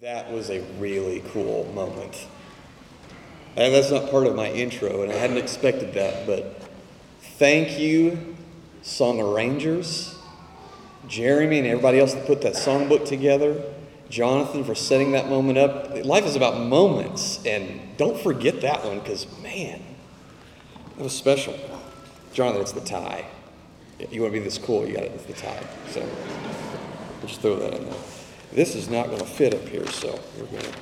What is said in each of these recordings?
That was a really cool moment. And that's not part of my intro, and I hadn't expected that, but thank you, song arrangers, Jeremy, and everybody else that put that songbook together, Jonathan for setting that moment up. Life is about moments, and don't forget that one because, man, that was special. Jonathan, it's the tie. If you want to be this cool, you got it, it's the tie. So just throw that in there. This is not going to fit up here, so we're going to.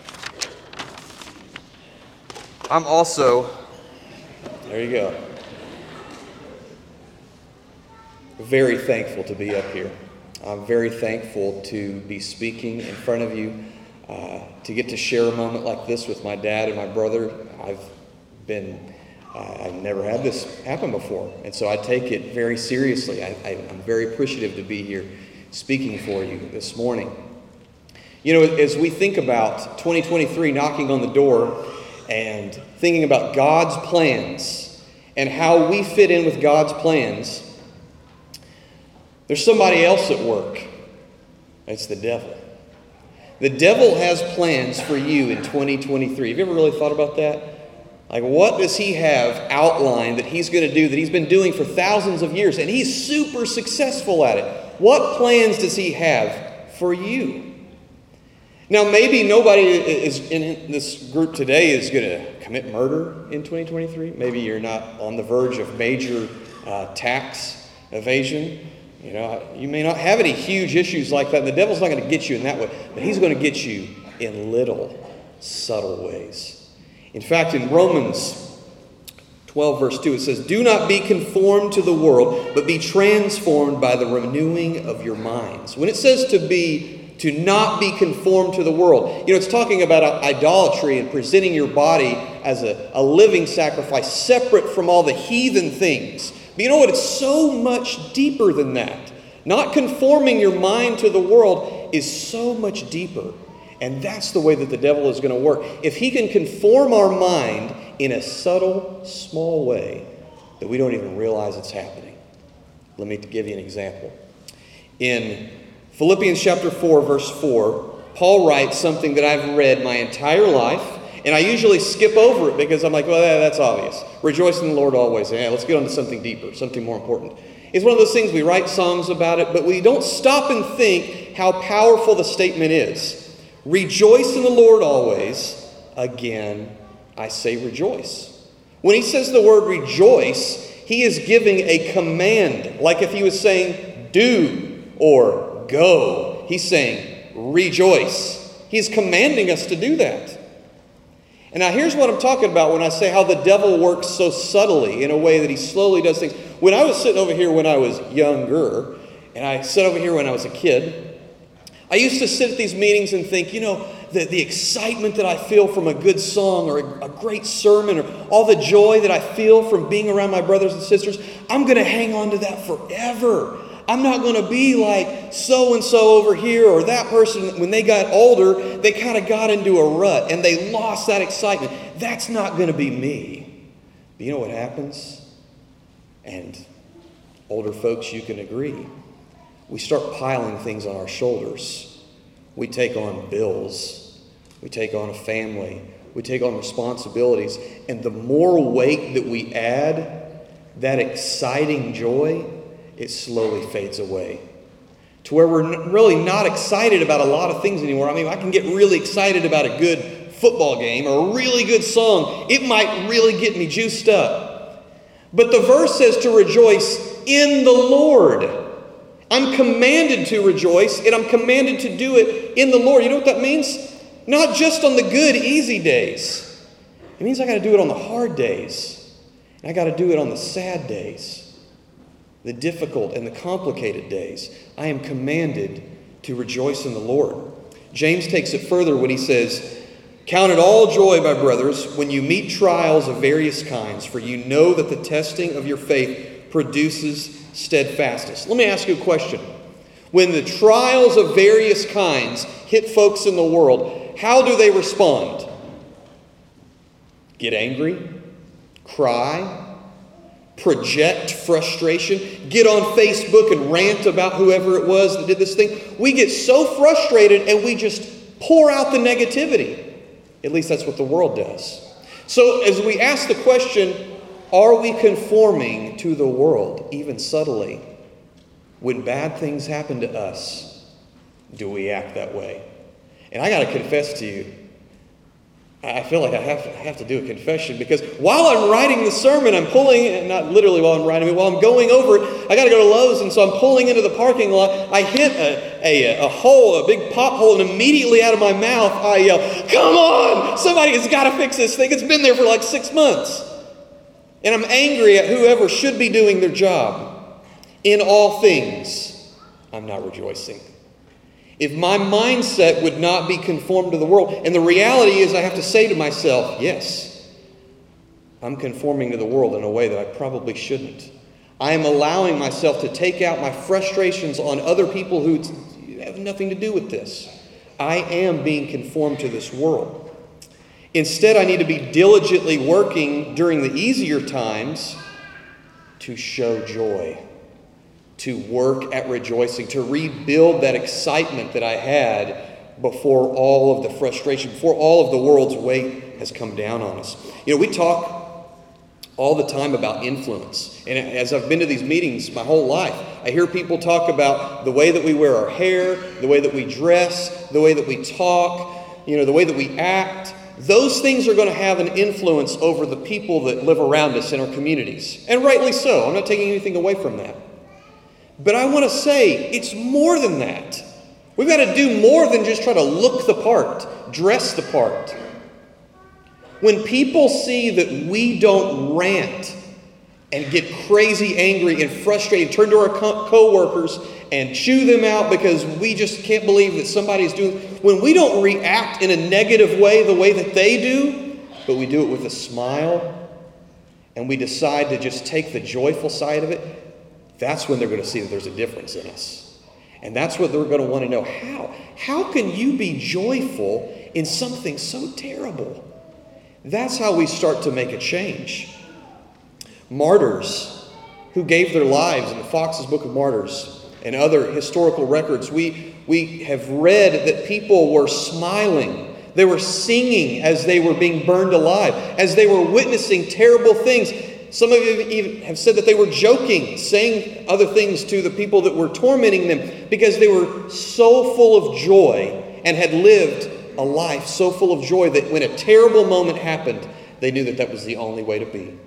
I'm also, there you go, very thankful to be up here. I'm very thankful to be speaking in front of you, uh, to get to share a moment like this with my dad and my brother. I've been, uh, I've never had this happen before, and so I take it very seriously. I, I, I'm very appreciative to be here speaking for you this morning. You know, as we think about 2023 knocking on the door and thinking about God's plans and how we fit in with God's plans, there's somebody else at work. It's the devil. The devil has plans for you in 2023. Have you ever really thought about that? Like, what does he have outlined that he's going to do that he's been doing for thousands of years? And he's super successful at it. What plans does he have for you? Now, maybe nobody is in this group today is going to commit murder in 2023. Maybe you're not on the verge of major uh, tax evasion. You know, you may not have any huge issues like that. The devil's not going to get you in that way, but he's going to get you in little, subtle ways. In fact, in Romans 12, verse 2, it says, Do not be conformed to the world, but be transformed by the renewing of your minds. When it says to be to not be conformed to the world. You know, it's talking about uh, idolatry and presenting your body as a, a living sacrifice, separate from all the heathen things. But you know what? It's so much deeper than that. Not conforming your mind to the world is so much deeper. And that's the way that the devil is going to work. If he can conform our mind in a subtle, small way that we don't even realize it's happening. Let me give you an example. In Philippians chapter 4, verse 4, Paul writes something that I've read my entire life, and I usually skip over it because I'm like, well, that's obvious. Rejoice in the Lord always. Yeah, let's get on to something deeper, something more important. It's one of those things we write songs about it, but we don't stop and think how powerful the statement is. Rejoice in the Lord always. Again, I say rejoice. When he says the word rejoice, he is giving a command, like if he was saying do or go. He's saying, rejoice. He's commanding us to do that. And now here's what I'm talking about when I say how the devil works so subtly in a way that he slowly does things. When I was sitting over here when I was younger, and I sat over here when I was a kid, I used to sit at these meetings and think, you know, the, the excitement that I feel from a good song or a, a great sermon or all the joy that I feel from being around my brothers and sisters, I'm going to hang on to that forever. I'm not going to be like so and so over here or that person. When they got older, they kind of got into a rut and they lost that excitement. That's not going to be me. But you know what happens? And older folks, you can agree. We start piling things on our shoulders. We take on bills. We take on a family. We take on responsibilities. And the more weight that we add, that exciting joy, it slowly fades away. To where we're really not excited about a lot of things anymore. I mean, I can get really excited about a good football game or a really good song. It might really get me juiced up. But the verse says to rejoice in the Lord. I'm commanded to rejoice, and I'm commanded to do it in the Lord. You know what that means? Not just on the good, easy days. It means I got to do it on the hard days. And I got to do it on the sad days the difficult and the complicated days, I am commanded to rejoice in the Lord. James takes it further when he says, Count it all joy, my brothers, when you meet trials of various kinds, for you know that the testing of your faith produces steadfastness. Let me ask you a question. When the trials of various kinds hit folks in the world, how do they respond? Get angry? Cry? Project frustration, get on Facebook and rant about whoever it was that did this thing. We get so frustrated and we just pour out the negativity. At least that's what the world does. So, as we ask the question, are we conforming to the world, even subtly? When bad things happen to us, do we act that way? And I got to confess to you, I feel like I have, to, I have to do a confession because while I'm writing the sermon, I'm pulling, not literally while I'm writing it, while I'm going over it, I got to go to Lowe's, and so I'm pulling into the parking lot. I hit a, a, a hole, a big pothole, and immediately out of my mouth, I yell, Come on! Somebody has got to fix this thing. It's been there for like six months. And I'm angry at whoever should be doing their job. In all things, I'm not rejoicing if my mindset would not be conformed to the world. And the reality is, I have to say to myself, yes, I'm conforming to the world in a way that I probably shouldn't. I am allowing myself to take out my frustrations on other people who have nothing to do with this. I am being conformed to this world. Instead, I need to be diligently working during the easier times to show joy to work at rejoicing, to rebuild that excitement that I had before all of the frustration, before all of the world's weight has come down on us. You know, we talk all the time about influence. And as I've been to these meetings my whole life, I hear people talk about the way that we wear our hair, the way that we dress, the way that we talk, you know, the way that we act. Those things are going to have an influence over the people that live around us in our communities. And rightly so. I'm not taking anything away from that. But I want to say it's more than that. We've got to do more than just try to look the part, dress the part. When people see that we don't rant and get crazy angry and frustrated, turn to our co- workers and chew them out because we just can't believe that somebody's doing when we don't react in a negative way the way that they do, but we do it with a smile and we decide to just take the joyful side of it, that's when they're going to see that there's a difference in us. And that's what they're going to want to know. How? How can you be joyful in something so terrible? That's how we start to make a change. Martyrs who gave their lives in the Foxe's Book of Martyrs and other historical records, we, we have read that people were smiling. They were singing as they were being burned alive, as they were witnessing terrible things. Some of you even have said that they were joking, saying other things to the people that were tormenting them because they were so full of joy and had lived a life so full of joy that when a terrible moment happened, they knew that that was the only way to be.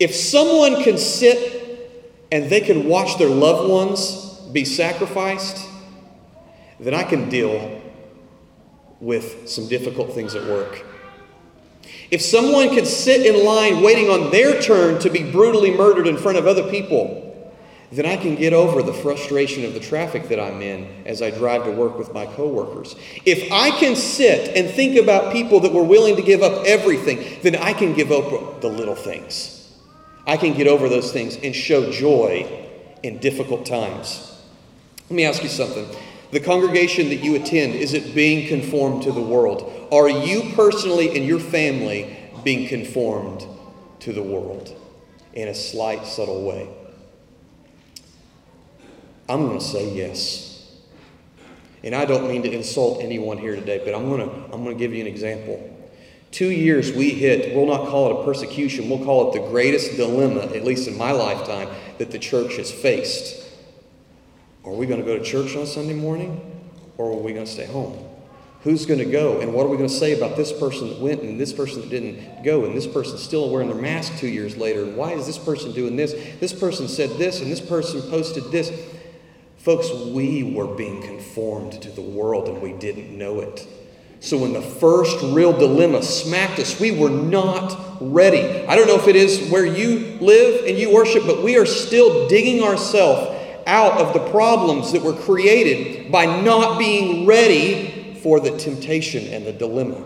If someone can sit and they can watch their loved ones be sacrificed, then I can deal with some difficult things at work. If someone could sit in line waiting on their turn to be brutally murdered in front of other people, then I can get over the frustration of the traffic that I'm in as I drive to work with my coworkers. If I can sit and think about people that were willing to give up everything, then I can give up the little things. I can get over those things and show joy in difficult times. Let me ask you something. The congregation that you attend, is it being conformed to the world? Are you personally and your family being conformed to the world in a slight, subtle way? I'm going to say yes. And I don't mean to insult anyone here today, but I'm going to, I'm going to give you an example. Two years we hit, we'll not call it a persecution, we'll call it the greatest dilemma, at least in my lifetime, that the church has faced. Are we going to go to church on Sunday morning or are we going to stay home? Who's going to go? And what are we going to say about this person that went and this person that didn't go and this person still wearing their mask two years later? And why is this person doing this? This person said this and this person posted this. Folks, we were being conformed to the world and we didn't know it. So when the first real dilemma smacked us, we were not ready. I don't know if it is where you live and you worship, but we are still digging ourselves out of the problems that were created by not being ready for the temptation and the dilemma.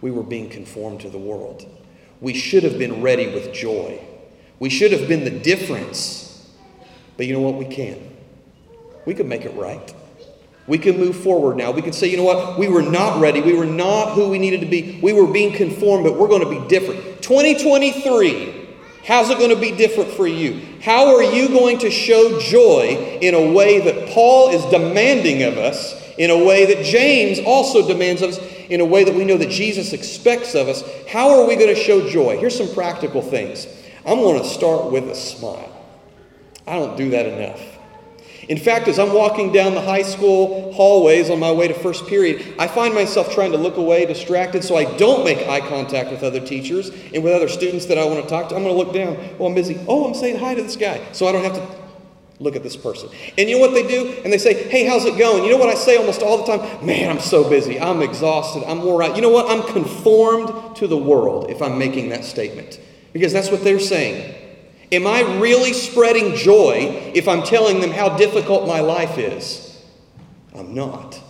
We were being conformed to the world. We should have been ready with joy. We should have been the difference. But you know what? We can. We can make it right. We can move forward now. We can say, you know what? We were not ready. We were not who we needed to be. We were being conformed, but we're going to be different. 2023 How's it going to be different for you? How are you going to show joy in a way that Paul is demanding of us in a way that James also demands of us, in a way that we know that Jesus expects of us. How are we going to show joy? Here's some practical things. I'm going to start with a smile. I don't do that enough. In fact, as I'm walking down the high school hallways on my way to first period, I find myself trying to look away, distracted, so I don't make eye contact with other teachers and with other students that I want to talk to. I'm going to look down. Oh, I'm busy. Oh, I'm saying hi to this guy. So I don't have to look at this person. And you know what they do? And they say, Hey, how's it going? You know what I say almost all the time? Man, I'm so busy. I'm exhausted. I'm wore out. You know what? I'm conformed to the world if I'm making that statement. Because that's what they're saying. Am I really spreading joy if I'm telling them how difficult my life is? I'm not,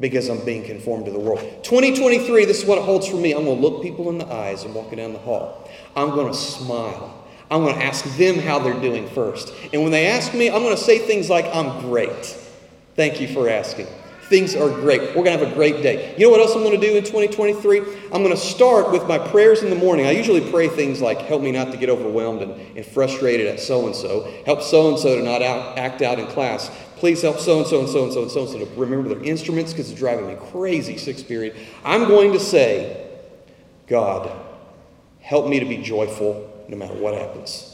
because I'm being conformed to the world. 2023, this is what it holds for me. I'm going to look people in the eyes and walking down the hall. I'm going to smile. I'm going to ask them how they're doing first. And when they ask me, I'm going to say things like, I'm great. Thank you for asking. Things are great. We're going to have a great day. You know what else I'm going to do in 2023? I'm going to start with my prayers in the morning. I usually pray things like, help me not to get overwhelmed and, and frustrated at so and so. Help so and so to not out, act out in class. Please help so and so and so and so and so and so to remember their instruments because it's driving me crazy, sixth period. I'm going to say, God, help me to be joyful no matter what happens.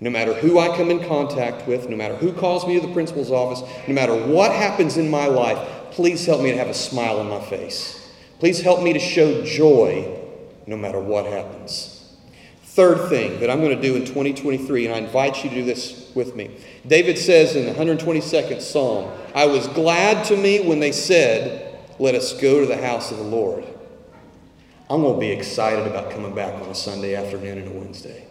No matter who I come in contact with, no matter who calls me to the principal's office, no matter what happens in my life, please help me to have a smile on my face. Please help me to show joy no matter what happens. Third thing that I'm going to do in 2023, and I invite you to do this with me. David says in the 122nd Psalm, I was glad to me when they said, Let us go to the house of the Lord. I'm going to be excited about coming back on a Sunday afternoon and a Wednesday.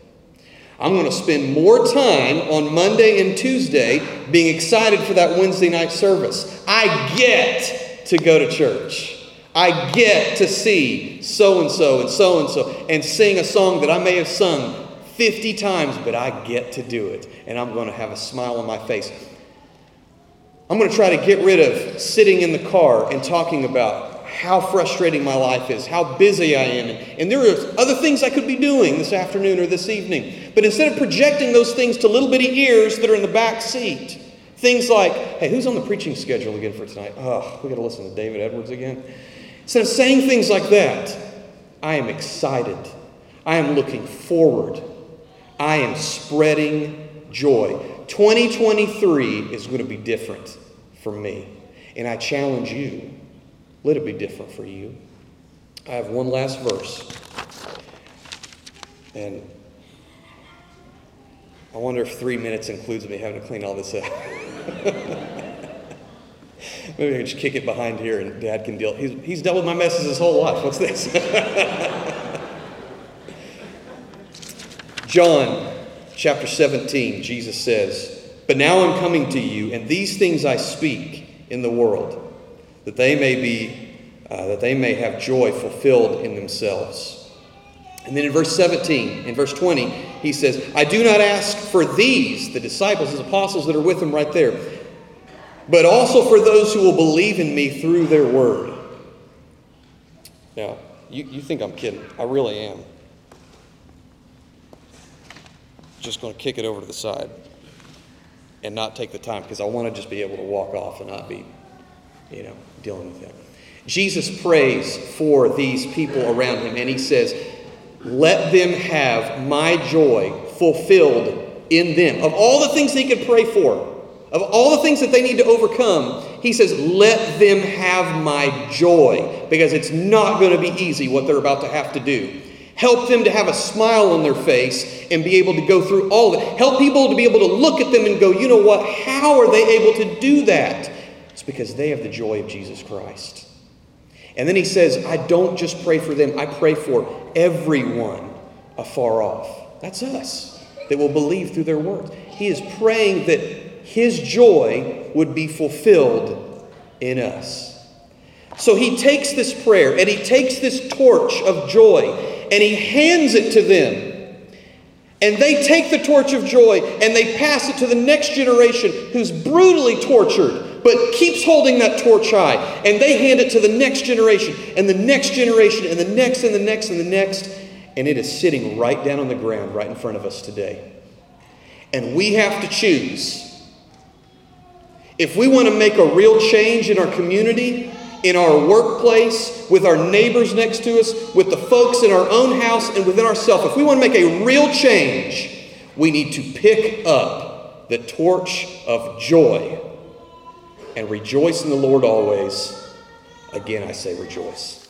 I'm going to spend more time on Monday and Tuesday being excited for that Wednesday night service. I get to go to church. I get to see so and so and so and so and sing a song that I may have sung 50 times, but I get to do it. And I'm going to have a smile on my face. I'm going to try to get rid of sitting in the car and talking about how frustrating my life is, how busy I am. And there are other things I could be doing this afternoon or this evening. But instead of projecting those things to little bitty ears that are in the back seat, things like, hey, who's on the preaching schedule again for tonight? Oh, we got to listen to David Edwards again. Instead of saying things like that, I am excited. I am looking forward. I am spreading joy. 2023 is going to be different for me. And I challenge you let it be different for you. I have one last verse. And I wonder if three minutes includes me having to clean all this up. Maybe I can just kick it behind here and dad can deal. He's, he's dealt with my messes his whole life. What's this? John chapter 17, Jesus says, But now I'm coming to you, and these things I speak in the world that they may be, uh, that they may have joy fulfilled in themselves. And then in verse 17, in verse 20, he says, I do not ask for these, the disciples, his apostles that are with him right there, but also for those who will believe in me through their word. Now, you, you think I'm kidding. I really am. Just going to kick it over to the side and not take the time because I want to just be able to walk off and not be you know, dealing with that. Jesus prays for these people around him, and he says, Let them have my joy fulfilled in them. Of all the things he could pray for, of all the things that they need to overcome, he says, Let them have my joy, because it's not going to be easy what they're about to have to do. Help them to have a smile on their face and be able to go through all of it. Help people to be able to look at them and go, you know what? How are they able to do that? Because they have the joy of Jesus Christ. And then he says, I don't just pray for them, I pray for everyone afar off. That's us that will believe through their words. He is praying that his joy would be fulfilled in us. So he takes this prayer and he takes this torch of joy and he hands it to them. And they take the torch of joy and they pass it to the next generation who's brutally tortured but keeps holding that torch high. And they hand it to the next generation, and the next generation, and the next, and the next, and the next. And it is sitting right down on the ground right in front of us today. And we have to choose. If we want to make a real change in our community, in our workplace, with our neighbors next to us, with the folks in our own house, and within ourselves, if we want to make a real change, we need to pick up the torch of joy and rejoice in the Lord always. Again, I say rejoice.